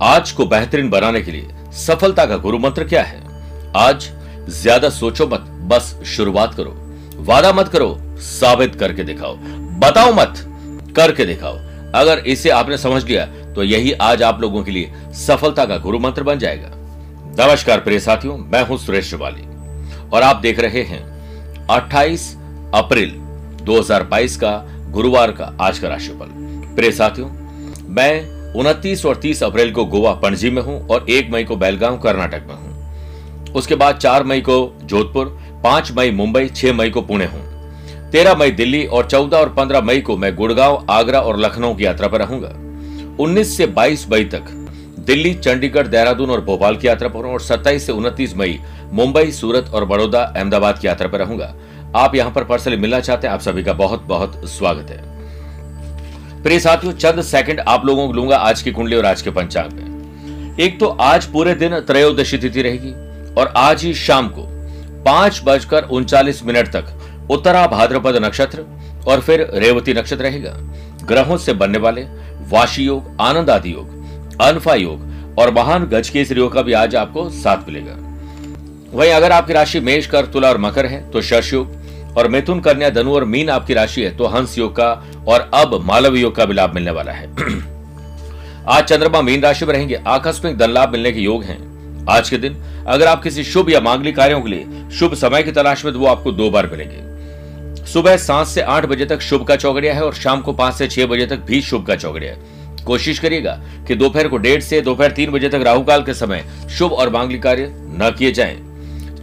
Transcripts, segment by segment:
आज को बेहतरीन बनाने के लिए सफलता का गुरु मंत्र क्या है? आज ज़्यादा सोचो मत, बस शुरुआत करो। वादा मत करो, साबित करके दिखाओ। बताओ मत, करके दिखाओ। अगर इसे आपने समझ लिया तो यही आज आप लोगों के लिए सफलता का गुरु मंत्र बन जाएगा। नमस्कार प्रिय साथियों, मैं हूँ सुरेश श्रिवाली। और आप देख रहे हैं 28 अप्रैल 2022 का गुरुवार का आज का राशिफल। प्रिय साथियों, मैं उनतीस और तीस अप्रैल को गोवा पणजी में हूँ और एक मई को बेलगांव कर्नाटक में हूँ। उसके बाद चार मई को जोधपुर, पाँच मई मुंबई, छह मई को पुणे हूँ। तेरह मई दिल्ली और चौदह और पंद्रह मई को मैं गुड़गांव, आगरा और लखनऊ की यात्रा पर रहूँगा। उन्नीस से बाईस मई तक दिल्ली, चंडीगढ़, देहरादून और भोपाल की यात्रा पर और सत्ताईस से उनतीस मई मुंबई, सूरत और बड़ौदा अहमदाबाद की यात्रा पर रहूँगा। आप यहाँ पर पर्सनली मिलना चाहते हैं, आप सभी का बहुत बहुत स्वागत है। प्रिय साथियों, चंद सेकंड आप लोगों को लूँगा आज की कुंडली और आज के पंचांग में। एक तो आज पूरे दिन त्रयोदशी तिथि रहेगी और आज ही शाम को पाँच बजकर उनचालीस मिनट तक उत्तरा भाद्रपद नक्षत्र और फिर रेवती नक्षत्र रहेगा। ग्रहों से बनने वाले वाशी योग आनंद आदि योग, अनफा योग और महान गज केसरी योग का भी आज आपको साथ मिलेगा। वहीं अगर आपकी राशि मेष कर तुला और मकर है तो शश योग और मिथुन, कन्या, धनु और मीन आपकी राशि है तो हंस योग का और अब मालव योग का भी लाभ मिलने वाला है। आज चंद्रमा मीन राशि में रहेंगे। आकस्मिक धन लाभ मिलने के योग हैं। आज के दिन अगर आप किसी शुभ या मांगलिक कार्यों के लिए शुभ समय की तलाश में तो वो आपको दो बार मिलेंगे। सुबह सात से आठ बजे तक शुभ का चौगड़िया है और शाम को पाँच से छह बजे तक भी शुभ का चौगड़िया है। कोशिश करिएगा कि दोपहर को डेढ़ से दोपहर तीन बजे तक राहु काल के समय शुभ और मांगलिक कार्य न किए जाएँ।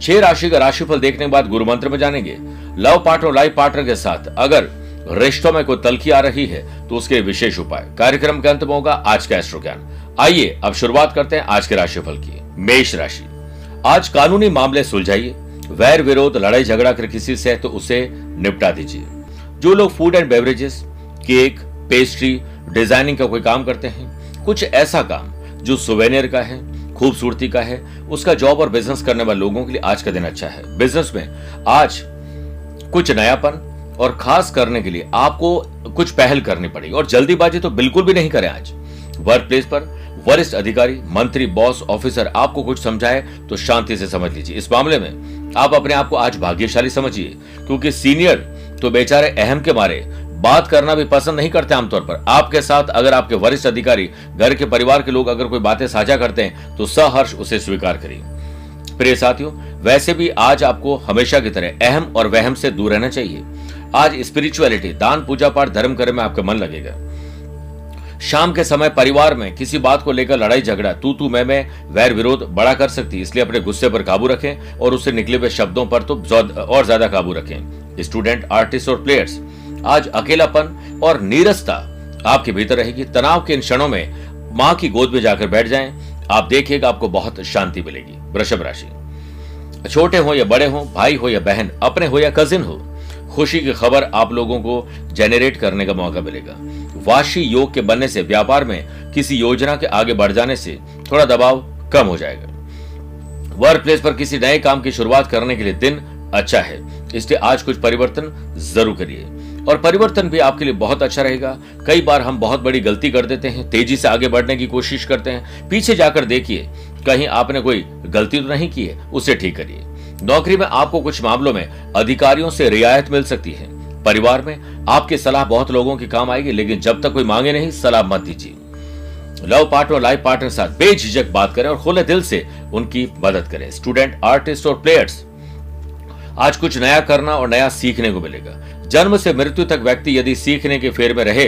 छह राशि का राशिफल देखने के बाद गुरु मंत्र में जानेंगे। लव पार्टनर लाइफ पार्टनर के साथ अगर रिश्तों में कोई तलखी आ रही है तो उसके विशेष उपाय। कार्यक्रम के अंत में होगा आज का एस्ट्रो ज्ञान आइए, अब शुरुआत करते हैं आज के राशिफल की। मेष राशि। आज कानूनी मामले सुलझाइए। वैर विरोध, लड़ाई झगड़ा कर किसी से तो उसे निपटा दीजिए। जो लोग food and beverages cake pastry designing का कोई काम करते हैं, कुछ ऐसा काम जो सुवेनियर का है, खूबसूरती का है, उसका जॉब और बिज़नेस करने वाले लोगों के लिए आज का दिन अच्छा है। बिज़नेस में आज कुछ नयापन और खास करने के लिए आपको कुछ पहल करनी पड़ेगी। और जल्दीबाजी तो बिल्कुल भी नहीं करें आज। वर्क प्लेस पर वरिष्ठ अधिकारी, मंत्री बॉस ऑफिसर आपको कुछ समझाए तो शांति से समझ लीजिए। इस मामले में आप अपने आप को आज भाग्यशाली समझिए, क्योंकि सीनियर तो बेचारे अहम के मारे बात करना भी पसंद नहीं करते आमतौर पर। आपके साथ अगर आपके वरिष्ठ अधिकारी, घर के परिवार के लोग अगर कोई बातें साझा करते हैं तो सहर्ष उसे स्वीकार करिए। प्रिय साथियों वैसे भी आज आपको हमेशा की तरह अहम और वहम से दूर रहना चाहिए। आज स्पिरिचुअलिटी दान, पूजा पाठ, धर्म करने में आपका मन लगेगा। शाम के समय परिवार में किसी बात को लेकर लड़ाई झगड़ा, तू तू मैं मैं, वैर विरोध बड़ा कर सकती इसलिए अपने गुस्से पर काबू रखें और उससे निकले हुए शब्दों पर तो और ज़्यादा काबू रखें। स्टूडेंट आर्टिस्ट और प्लेयर्स आज अकेलापन और नीरसता आपके भीतर रहेगी। तनाव के इन क्षणों में माँ की गोद में जाकर बैठ जाएँ, आप देखिएगा आपको बहुत शांति मिलेगी। वृषभ राशि। छोटे हो या बड़े हो, भाई हो या बहन, अपने हो या कजिन हो, खुशी की खबर आप लोगों को जेनरेट करने का मौका मिलेगा। वाशी योग के बनने से, व्यापार में किसी योजना के आगे बढ़ जाने से थोड़ा दबाव कम हो जाएगा। वर्क प्लेस पर किसी नए काम की शुरुआत करने के लिए दिन अच्छा है, इसलिए आज कुछ परिवर्तन ज़रूर करिए। और परिवर्तन भी आपके लिए बहुत अच्छा रहेगा। कई बार हम बहुत बड़ी गलती कर देते हैं, तेज़ी से आगे बढ़ने की कोशिश करते हैं। पीछे जाकर देखिए कहीं आपने कोई गलती तो नहीं की है? उसे ठीक करिए। नौकरी में आपको कुछ मामलों में अधिकारियों से रियायत मिल सकती है। परिवार में आपकी सलाह बहुत लोगों की काम आएगी, लेकिन जब तक कोई मांगे नहीं, सलाह मत दीजिए। लव पार्टनर, लाइफ पार्टनर साथ बेझिझक बात करें और खुले दिल से उनकी मदद करें। स्टूडेंट, आर्टिस्ट और प्लेयर्स, आज कुछ नया करना और नया सीखने को मिलेगा। जन्म से मृत्यु तक व्यक्ति यदि सीखने के फेर में रहे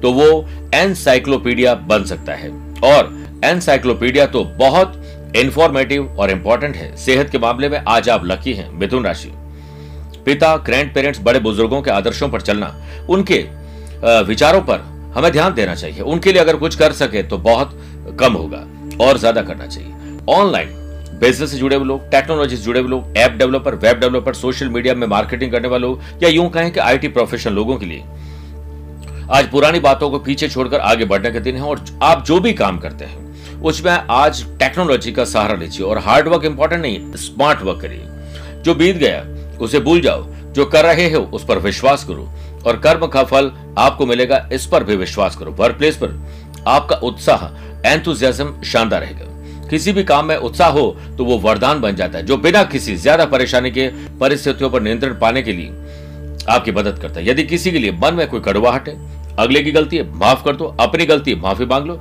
तो वो एनसाइक्लोपीडिया बन सकता है। और एनसाइक्लोपीडिया तो बहुत इंफॉर्मेटिव और इंपॉर्टेंट है। सेहत के मामले में आज आप लकी हैं, मिथुन राशि। पिता ग्रैंड पेरेंट्स बड़े बुज़ुर्गों के आदर्शों पर चलना, उनके विचारों पर हमें ध्यान देना चाहिए। उनके लिए अगर कुछ कर सके तो बहुत कम होगा और ज़्यादा करना चाहिए। ऑनलाइन बिज़नेस से जुड़े हुए लोग टेक्नोलॉजी से जुड़े हुए लोग app developer web developer social media में मार्केटिंग करने वाले लोग, या यूँ कहें कि आईटी प्रोफेशनल लोगों के लिए, आज पुरानी बातों को पीछे छोड़कर आगे बढ़ने के दिन है और आप जो भी काम करते हैं उसमें आज टेक्नोलॉजी का सहारा लीजिए और हार्ड वर्क इंपॉर्टेंट नहीं स्मार्ट वर्क करिए। जो बीत गया, उसे भूल जाओ। जो कर रहे हो, उस पर विश्वास करो। और कर्म का फल आपको मिलेगा, इस पर भी विश्वास करो। वर्क प्लेस पर आपका उत्साह एंथुजियाज्म शानदार रहेगा। किसी भी काम में उत्साह हो तो वो वरदान बन जाता है। जो बिना किसी ज़्यादा परेशानी के परिस्थितियों पर नियंत्रण पाने के लिए आपकी मदद करता है। यदि किसी के लिए मन में कोई कड़वाहट है, अगले की गलती है, माफ़ कर दो। अपनी गलती माफ़ी मांग लो।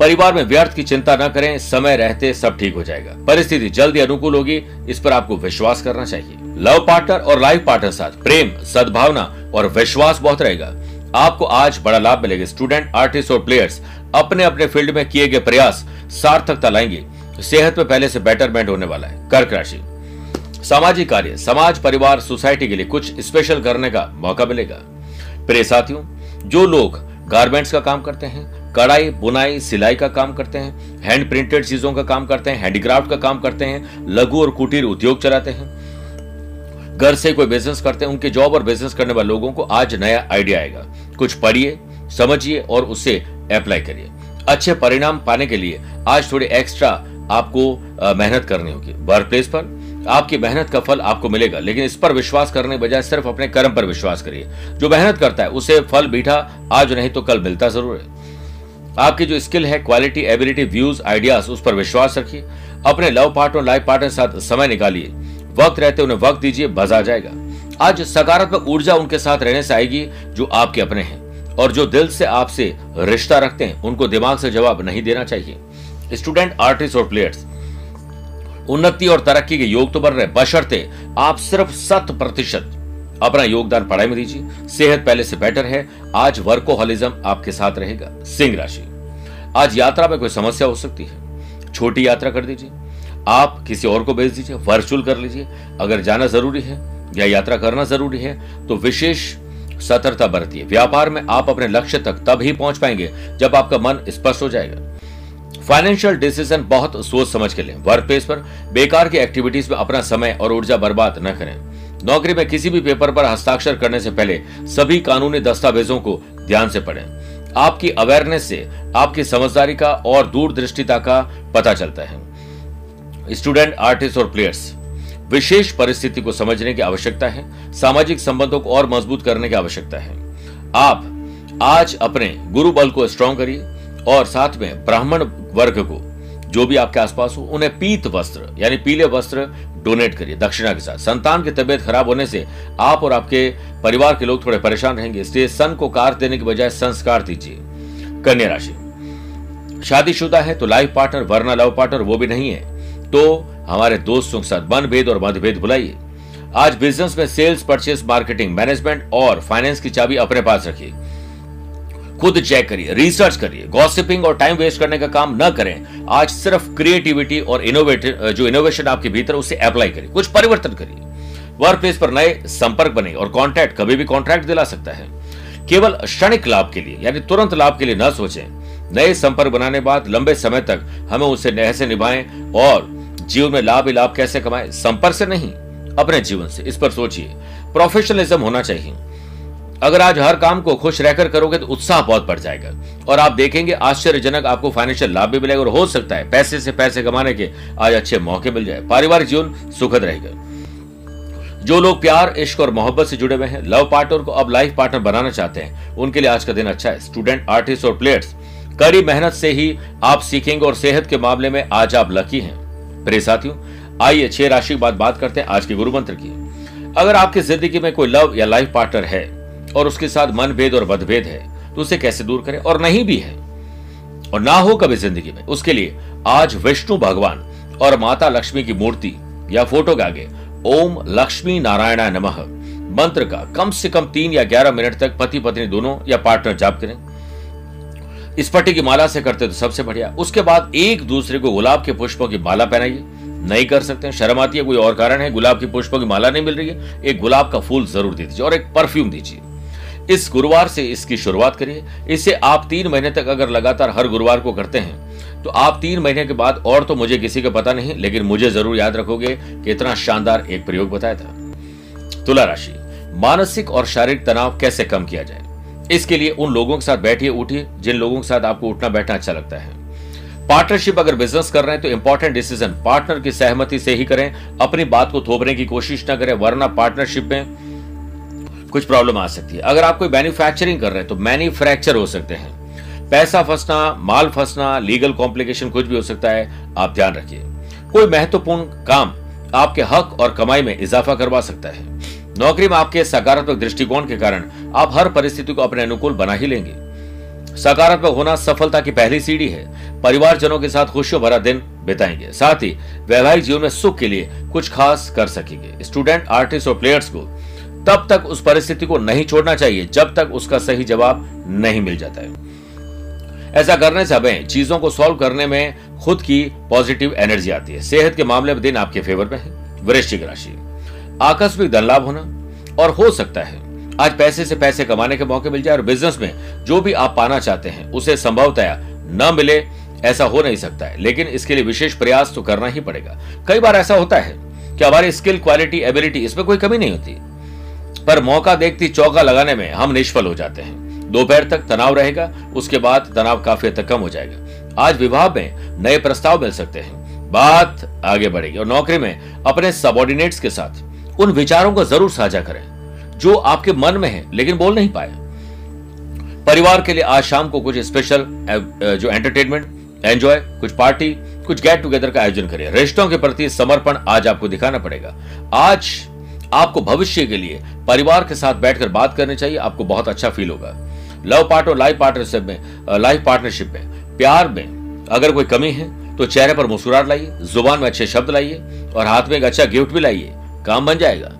परिवार में व्यर्थ की चिंता न करें, समय रहते सब ठीक हो जाएगा। परिस्थिति जल्दी अनुकूल होगी, इस पर आपको विश्वास करना चाहिए। लव पार्टनर और लाइफ पार्टनर साथ, प्रेम, सद्भावना और विश्वास बहुत रहेगा। आपको आज बड़ा लाभ मिलेगा। स्टूडेंट, आर्टिस्ट और प्लेयर्स अपने अपने फ़ील्ड में किए गए प्रयास सार्थकता लाएँगे। सेहत में पहले से बेटरमेंट होने वाला है। कर्क राशि। सामाजिक कार्य। समाज, परिवार, सोसाइटी के लिए कुछ स्पेशल करने का मौका मिलेगा। प्रिय साथियों, जो लोग गारमेंट्स का काम करते हैं कढ़ाई, बुनाई, सिलाई का काम करते हैं हैंड प्रिंटेड चीज़ों का काम करते हैं हैंडीक्राफ्ट का काम करते हैं, लघु और कुटीर उद्योग चलाते हैं। घर से कोई बिज़नेस करते हैं, उनके जॉब और बिज़नेस करने वाले लोगों को आज नया आइडिया आएगा। कुछ पढ़िए, समझिए और उसे अप्लाई करिए। अच्छे परिणाम पाने के लिए आज थोड़ी एक्स्ट्रा आपको मेहनत करनी होगी। वर्क प्लेस पर आपकी मेहनत का फल आपको मिलेगा, लेकिन इस पर विश्वास करने बजाय सिर्फ़ अपने कर्म पर विश्वास करिए। जो मेहनत करता है, उसे फल बीठा आज नहीं तो कल मिलता ज़रूर है। आपकी जो स्किल है क्वालिटी एबिलिटी व्यूज़ आइडियाज़ उस पर विश्वास रखिए। अपने लव पार्टनर लाइफ पार्टनर साथ समय निकालिए। वक्त रहते उन्हें वक्त दीजिए मज़ा जाएगा। आज सकारात्मक ऊर्जा उनके साथ रहने से आएगी, जो आपके अपने हैं। और जो दिल से आपसे रिश्ता रखते हैं, उनको दिमाग से जवाब नहीं देना चाहिए। स्टूडेंट आर्टिस्ट और प्लेयर्स उन्नति और तरक्की के योग तो बन रहे बशर्ते आप सिर्फ़ शत प्रतिशत अपना योगदान पढ़ाई में दीजिए। सेहत पहले से बेटर है। आज वर्कोहॉलिज्म आपके साथ रहेगा। सिंह राशि। आज यात्रा में कोई समस्या हो सकती है। छोटी यात्रा कर दीजिए। आप किसी और को भेज दीजिए। वर्चुअल कर लीजिए। अगर जाना ज़रूरी है या यात्रा करना ज़रूरी है तो विशेष सतर्कता बरतिए। व्यापार में आप अपने लक्ष्य तक तब ही पहुँच पाएँगे जब आपका मन स्पष्ट हो जाएगा। फाइनेंशियल डिसीज़न बहुत सोच समझ के लें। वर्क प्लेस पर बेकार की एक्टिविटीज़ में अपना समय और ऊर्जा बर्बाद न करें। नौकरी में किसी भी पेपर पर हस्ताक्षर करने से पहले सभी कानूनी दस्तावेजों को ध्यान से पढ़ें। आपकी अवेयरनेस से आपकी समझदारी का और दूरदृष्टिता का पता चलता है। स्टूडेंट आर्टिस्ट और प्लेयर्स विशेष परिस्थिति को समझने की आवश्यकता है, सामाजिक संबंधों को और मज़बूत करने की आवश्यकता है। आप आज अपने गुरु बल को स्ट्रॉन्ग करिए और साथ में ब्राह्मण वर्ग को, जो भी आपके आसपास हो, उन्हें पीत वस्त्र, यानी पीले वस्त्र डोनेट करिए, दक्षिणा के साथ। संतान की तबियत खराब होने से आप और आपके परिवार के लोग थोड़े परेशान रहेंगे, इसलिए सन को कार देने के बजाय संस्कार दीजिए। कन्या राशि। शादीशुदा है तो लाइफ पार्टनर वरना लव पार्टनर वो भी नहीं है। तो हमारे दोस्तों के साथ मनभेद और मतभेद बुलाइए आज बिज़नेस में सेल्स परचेस मार्केटिंग मैनेजमेंट और फाइनेंस की चाबी अपने पास रखिए। खुद चेक करिए रिसर्च करिए। गॉसिपिंग और टाइम वेस्ट करने का काम न करें। आज सिर्फ़ क्रिएटिविटी और इनोवेटिव जो इनोवेशन आपके भीतर उसे अप्लाई करिए। कुछ परिवर्तन करिए। वर्क प्लेस पर नए संपर्क बने और कॉन्ट्रैक्ट कभी भी कॉन्ट्रैक्ट दिला सकता है। केवल क्षणिक लाभ के लिए, यानी तुरंत लाभ के लिए न सोचें। नए संपर्क बनाने बाद लंबे समय तक हमें उसे नह से निभाएँ और जीवन में लाभ ही लाभ कैसे कमाएँ? संपर्क से नहीं, अपने जीवन से। इस पर सोचिए। प्रोफेशनलिज्म होना चाहिए। अगर आज हर काम को खुश रहकर करोगे तो उत्साह बहुत बढ़ जाएगा। और आप देखेंगे, आश्चर्यजनक आपको फाइनेंशियल लाभ भी मिलेगा और हो सकता है पैसे से पैसे कमाने के आज अच्छे मौके मिल जाए। पारिवारिक जीवन सुखद रहेगा। जो लोग प्यार, इश्क और मोहब्बत से जुड़े हुए हैं लव पार्टनर को अब लाइफ पार्टनर बनाना चाहते हैं, उनके लिए आज का दिन अच्छा है। स्टूडेंट आर्टिस्ट और प्लेयर्स कड़ी मेहनत से ही आप सीखेंगे और सेहत के मामले में आज आप लकी हैं। प्रिय साथियों, आइए छह राशि के बाद बात करते हैं आज के गुरु मंत्र की। अगर आपकी ज़िंदगी में कोई लव या लाइफ पार्टनर है और उसके साथ मनभेद और मतभेद है तो उसे कैसे दूर करें? और नहीं भी है। और ना हो कभी ज़िंदगी में। उसके लिए आज विष्णु भगवान और माता लक्ष्मी की मूर्ति या फ़ोटो के आगे, ओम लक्ष्मी नारायण नमः, मंत्र का कम से कम तीन या ग्यारह मिनट तक पति पत्नी दोनों या पार्टनर जाप करें। इस पट्टी की माला से करते तो सबसे बढ़िया। उसके बाद एक दूसरे को गुलाब के पुष्पों की माला पहनाइए। नहीं कर सकते शर्म आती है, कोई और कारण है? गुलाब की पुष्पों की माला नहीं मिल रही है। एक गुलाब का फूल ज़रूर दे दीजिए और एक परफ्यूम दीजिए। इस गुरुवार से इसकी शुरुआत करिए। इसे आप तीन महीने तक अगर लगातार हर गुरुवार को करते हैं तो आप तीन महीने के बाद और तो मुझे किसी का पता नहीं, लेकिन मुझे ज़रूर याद रखोगे कि इतना शानदार एक प्रयोग बताया था। तुला राशि, मानसिक और शारीरिक तनाव कैसे कम किया जाए? इसके लिए उन लोगों के साथ बैठिए, उठिए, जिन लोगों के साथ आपको उठना बैठना अच्छा लगता है। पार्टनरशिप अगर बिज़नेस कर रहे हैं तो इंपॉर्टेंट डिसीज़न पार्टनर की सहमति से ही करें, अपनी बात को थोपने की कोशिश ना करें, वरना पार्टनरशिप में कुछ प्रॉब्लम आ सकती है। अगर आप कोई मैन्युफैक्चरिंग कर रहे हैं तो मैन्युफैक्चर हो सकते हैं। पैसा फंसना, माल फंसना लीगल कॉम्प्लिकेशन कुछ भी हो सकता है, आप ध्यान रखिए। कोई महत्वपूर्ण काम आपके हक और कमाई में इजाफा करवा सकता है। नौकरी में आपके सकारात्मक दृष्टिकोण के कारण आप हर परिस्थिति को अपने अनुकूल बना ही लेंगे। सकारात्मक होना सफलता की पहली सीढ़ी है। परिवारजनों के साथ खुशियों भरा दिन बिताएँगे। साथ ही वैवाहिक जीवन में सुख के लिए कुछ खास कर सकेंगे। स्टूडेंट आर्टिस्ट और प्लेयर्स को तब तक उस परिस्थिति को नहीं छोड़ना चाहिए, जब तक उसका सही जवाब नहीं मिल जाता है। ऐसा करने से हमें चीज़ों को सॉल्व करने में खुद की पॉजिटिव एनर्जी आती है। सेहत के मामले में दिन आपके फेवर में है। वृश्चिक राशि। आकस्मिक धन लाभ होना, और हो सकता है, आज पैसे से पैसे कमाने के मौके मिल जाए, और बिज़नेस में जो भी आप पाना चाहते हैं, उसे संभवतया न मिले, ऐसा हो नहीं सकता है। लेकिन इसके लिए विशेष प्रयास तो करना ही पड़ेगा। कई बार ऐसा होता है कि हमारी स्किल क्वालिटी एबिलिटी इसमें कोई कमी नहीं होती। पर मौका देखती चौका लगाने में हम निष्फल हो जाते हैं। दोपहर तक तनाव रहेगा, उसके बाद तनाव काफ़ी तक कम हो जाएगा। आज विवाह में नए प्रस्ताव मिल सकते हैं। बात आगे बढ़ेगी और नौकरी में अपने सबॉर्डिनेट्स के साथ। उन विचारों को ज़रूर साझा करें, जो आपके मन में है, लेकिन बोल नहीं पाए। परिवार के लिए आज शाम को कुछ स्पेशल जो एंटरटेनमेंट एंजॉय कुछ पार्टी कुछ गेट टुगेदर का आयोजन करिए। रिश्तों के प्रति समर्पण आज आपको दिखाना पड़ेगा। आज आपको भविष्य के लिए, परिवार के साथ बैठकर बात करनी चाहिए, आपको बहुत अच्छा फील होगा। लव पार्ट और लाइफ पार्टनरशिप में लाइफ पार्टनरशिप में, प्यार में अगर कोई कमी है तो चेहरे पर मुस्कुराहट लाइए, ज़ुबान में अच्छे शब्द लाइए और हाथ में एक अच्छा गिफ्ट भी लाइए, काम बन जाएगा।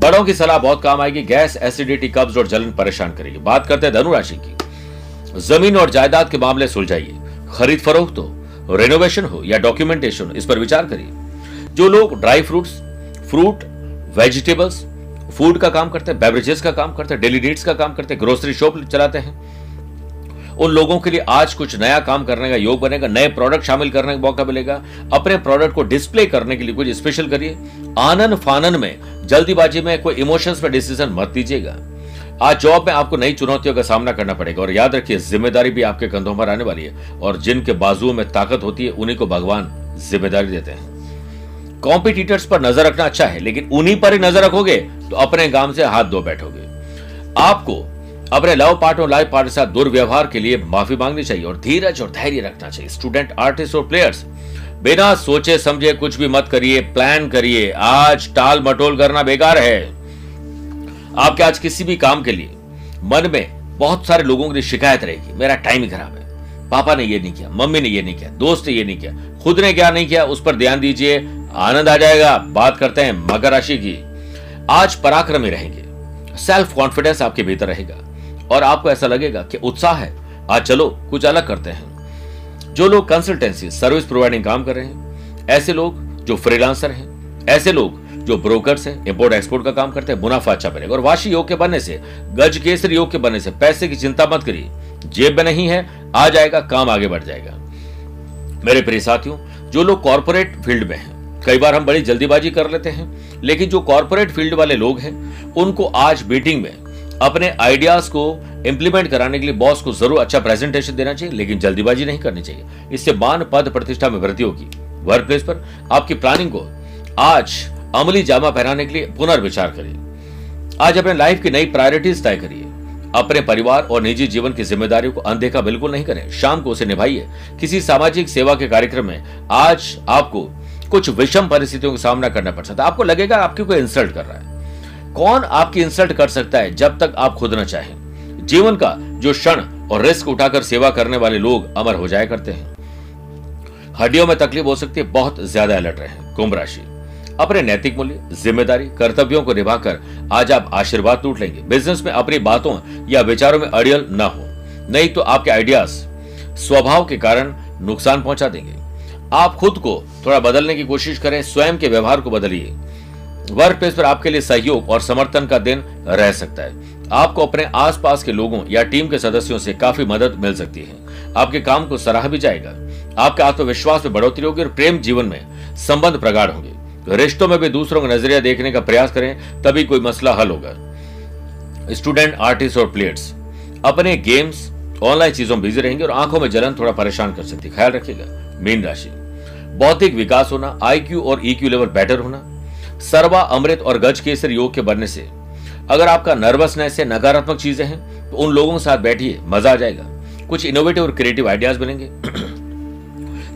बड़ों की सलाह बहुत काम आएगी गैस एसिडिटी कब्ज और जलन परेशान करेगी। बात करते हैं धनुराशि की। ज़मीन और जायदाद के मामले सुलझाइए। खरीद फरोख्त हो रेनोवेशन हो या डॉक्यूमेंटेशन इस पर विचार करिए। जो लोग dry fruits fruit vegetables food का काम करते हैं बेवरेजेस का काम करते हैं डेली नीड्स का काम करते हैं ग्रोसरी शॉप चलाते हैं। उन लोगों के लिए आज कुछ नया काम करने का योग बनेगा, नए प्रोडक्ट शामिल करने का मौका मिलेगा। अपने प्रोडक्ट को डिस्प्ले करने के लिए कुछ स्पेशल करिए। आनंद फानन में, जल्दीबाजी में कोई इमोशंस में डिसीज़न मत दीजिएगा आज जॉब में आपको नई चुनौतियों का सामना करना पड़ेगा और याद रखिए, ज़िम्मेदारी भी आपके कंधों पर आने वाली है और जिनके बाजुओं में ताकत होती है, उन्हीं को भगवान ज़िम्मेदारी देते हैं। कॉम्पिटिटर्स पर नज़र रखना अच्छा है, लेकिन उन्हीं पर ही नज़र रखोगे तो अपने काम से हाथ धो बैठोगे। आपको अपने लव पार्ट और लाइफ पार्ट के साथ दुर्व्यवहार के लिए माफ़ी मांगनी चाहिए और धीरज और धैर्य रखना चाहिए। स्टूडेंट आर्टिस्ट और प्लेयर्स बिना सोचे समझे कुछ भी मत करिए प्लान करिए। आज टाल मटोल करना बेकार है। आपके आज किसी भी काम के लिए मन में बहुत सारे लोगों की शिकायत रहेगी। मेरा टाइम ही खराब है। पापा ने ये नहीं किया, मम्मी ने ये नहीं किया, दोस्त ने ये नहीं किया, खुद ने क्या नहीं किया, उस पर ध्यान दीजिए, आनंद आ जाएगा। बात करते हैं मकर राशि की। आज पराक्रमी रहेंगे। सेल्फ कॉन्फिडेंस आपके भीतर रहेगा। और आपको ऐसा लगेगा कि उत्साह है। आज चलो, कुछ अलग करते हैं। जो लोग कंसल्टेंसी सर्विस प्रोवाइडिंग काम कर रहे हैं, ऐसे लोग जो फ्रीलांसर हैं, ऐसे लोग जो ब्रोकर्स हैं इंपोर्ट एक्सपोर्ट का काम करते हैं, मुनाफा अच्छा बनेगा। और वाशी योग के बनने से, गज केसरी योग के बनने से, पैसे की चिंता मत करिए। जेब में नहीं है, आ जाएगा, काम आगे बढ़ जाएगा। मेरे प्रिय साथियों, जो लोग कॉर्पोरेट फ़ील्ड में हैं, कई बार हम बड़ी जल्दीबाजी कर लेते हैं, लेकिन जो कॉर्पोरेट फ़ील्ड वाले लोग हैं, उनको आज मीटिंग में अपने आइडियाज़ को इंप्लीमेंट कराने के लिए बॉस को ज़रूर अच्छा प्रेजेंटेशन देना चाहिए, लेकिन जल्दीबाजी नहीं करनी चाहिए। इससे मान पद प्रतिष्ठा में वृद्धि होगी। वर्क प्लेस पर आपकी प्लानिंग को आज अमली जामा पहनाने के लिए पुनर्विचार करिए। आज अपने लाइफ की नई प्रायोरिटीज तय करिए। अपने परिवार और निजी जीवन की जिम्मेदारियों को अनदेखा बिल्कुल नहीं करें। शाम को उसे निभाइए। किसी सामाजिक सेवा के कार्यक्रम में आज आपको कुछ विषम परिस्थितियों का सामना करना पड़ सकता है। आपको लगेगा आपकी कोई इंसल्ट कर रहा है। कौन आपकी इंसल्ट कर सकता है जब तक आप खुद न चाहें? जीवन का जो क्षण और रिस्क उठाकर सेवा करने वाले लोग अमर हो जाया करते हैं। हड्डियों में तकलीफ़ हो सकती है, बहुत ज़्यादा अलर्ट रहे। कुंभ राशि। अपने नैतिक मूल्य, ज़िम्मेदारी, कर्तव्यों को निभाकर आज आप आशीर्वाद लूट लेंगे। बिज़नेस में अपनी बातों या विचारों में अड़ियल न हो। नहीं तो आपके आइडियाज़ स्वभाव के कारण नुकसान पहुँचा देंगे। आप खुद को थोड़ा बदलने की कोशिश करें, स्वयं के व्यवहार को बदलिए। वर्क प्लेस पर आपके लिए सहयोग और समर्थन का दिन रह सकता है। आपको अपने आसपास के लोगों या टीम के सदस्यों से काफ़ी मदद मिल सकती है। आपके काम को सराहा भी जाएगा। आपके आत्मविश्वास में बढ़ोतरी होगी और प्रेम जीवन में संबंध प्रगाढ़ होंगे। रिश्तों में भी दूसरों का नज़रिया देखने का प्रयास करें, तभी कोई मसला हल होगा। स्टूडेंट आर्टिस्ट और प्लेयर्स अपने गेम्स ऑनलाइन चीज़ों में बिज़ी रहेंगे और आँखों में जलन थोड़ा परेशान कर सकती है। ख्याल रखिएगा, मीन राशि। बौद्धिक विकास होना आईक्यू और ईक्यू लेवल बेटर होना। सर्वा, अमृत और गज केसर योग के बनने से, अगर आपका नर्वसनेस से नकारात्मक चीज़ें हैं तो उन लोगों के साथ बैठिए, मज़ा आ जाएगा। कुछ इनोवेटिव और क्रिएटिव आइडियाज़ बनेंगे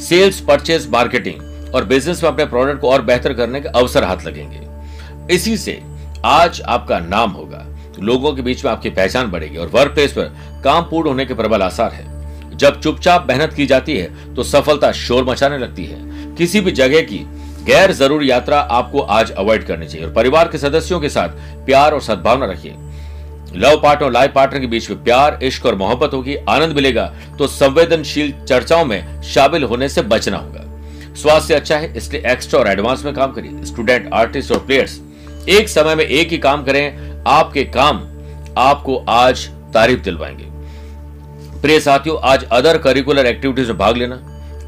सेल्स परचेस मार्केटिंग और बिज़नेस में अपने प्रोडक्ट को और बेहतर करने के अवसर हाथ लगेंगे। इसी से आज आपका नाम होगा। लोगों के बीच में आपकी पहचान बढ़ेगी और वर्क प्लेस पर काम पूर्ण होने के प्रबल आसार है। जब चुपचाप मेहनत की जाती है तो सफलता शोर मचाने लगती है। किसी भी जगह की गैर ज़रूरी यात्रा आपको आज अवॉइड करनी चाहिए और परिवार के सदस्यों के साथ प्यार और सद्भावना रखिए। लव पार्टनर और लाइफ पार्टनर के बीच में प्यार, इश्क और मोहब्बत होगी, आनंद मिलेगा तो संवेदनशील चर्चाओं में शामिल होने से बचना होगा। स्वास्थ्य अच्छा है, इसलिए एक्स्ट्रा और एडवांस में काम करिए। स्टूडेंट आर्टिस्ट और प्लेयर्स एक समय में एक ही काम करें, आपके काम आपको आज तारीफ़ दिलवाएँगे। प्रिय साथियों, आज अदर करिकुलर एक्टिविटीज़ में भाग लेना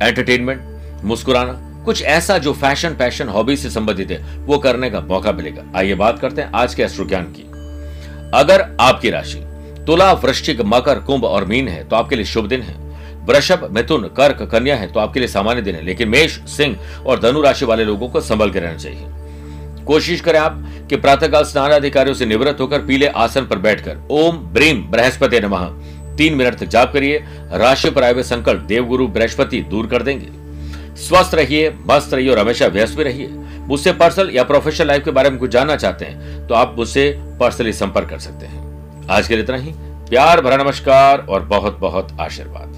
एंटरटेनमेंट मुस्कुराना, कुछ ऐसा जो फ़ैशन पैशन हॉबी से संबंधित है, वो करने का मौका मिलेगा। आइए बात करते हैं आज के एस्ट्रो ज्ञान की। अगर आपकी राशि तुला, वृश्चिक, मकर, कुंभ और मीन है तो आपके लिए शुभ दिन है। वृषभ, मिथुन, कर्क, कन्या है तो आपके लिए सामान्य दिन है, लेकिन मेष, सिंह और धनु राशि वाले लोगों को संभल के रहना चाहिए। कोशिश करें आप कि प्रातःकाल स्नान अधिकारियों से निवृत्त होकर पीले आसन पर बैठकर, ओम ब्रीम बृहस्पति नमः, तीन मिनट तक जाप करिए, राशि पर आए हुए संकल्प देवगुरु बृहस्पति दूर कर देंगे। स्वस्थ रहिए, मस्त रहिए और हमेशा व्यस्त भी रहिए। मुझसे पर्सनल या प्रोफेशनल लाइफ के बारे में कुछ जानना चाहते हैं तो आप मुझसे पर्सनली संपर्क कर सकते हैं। आज के लिए इतना ही। प्यार भरा नमस्कार और बहुत बहुत आशीर्वाद।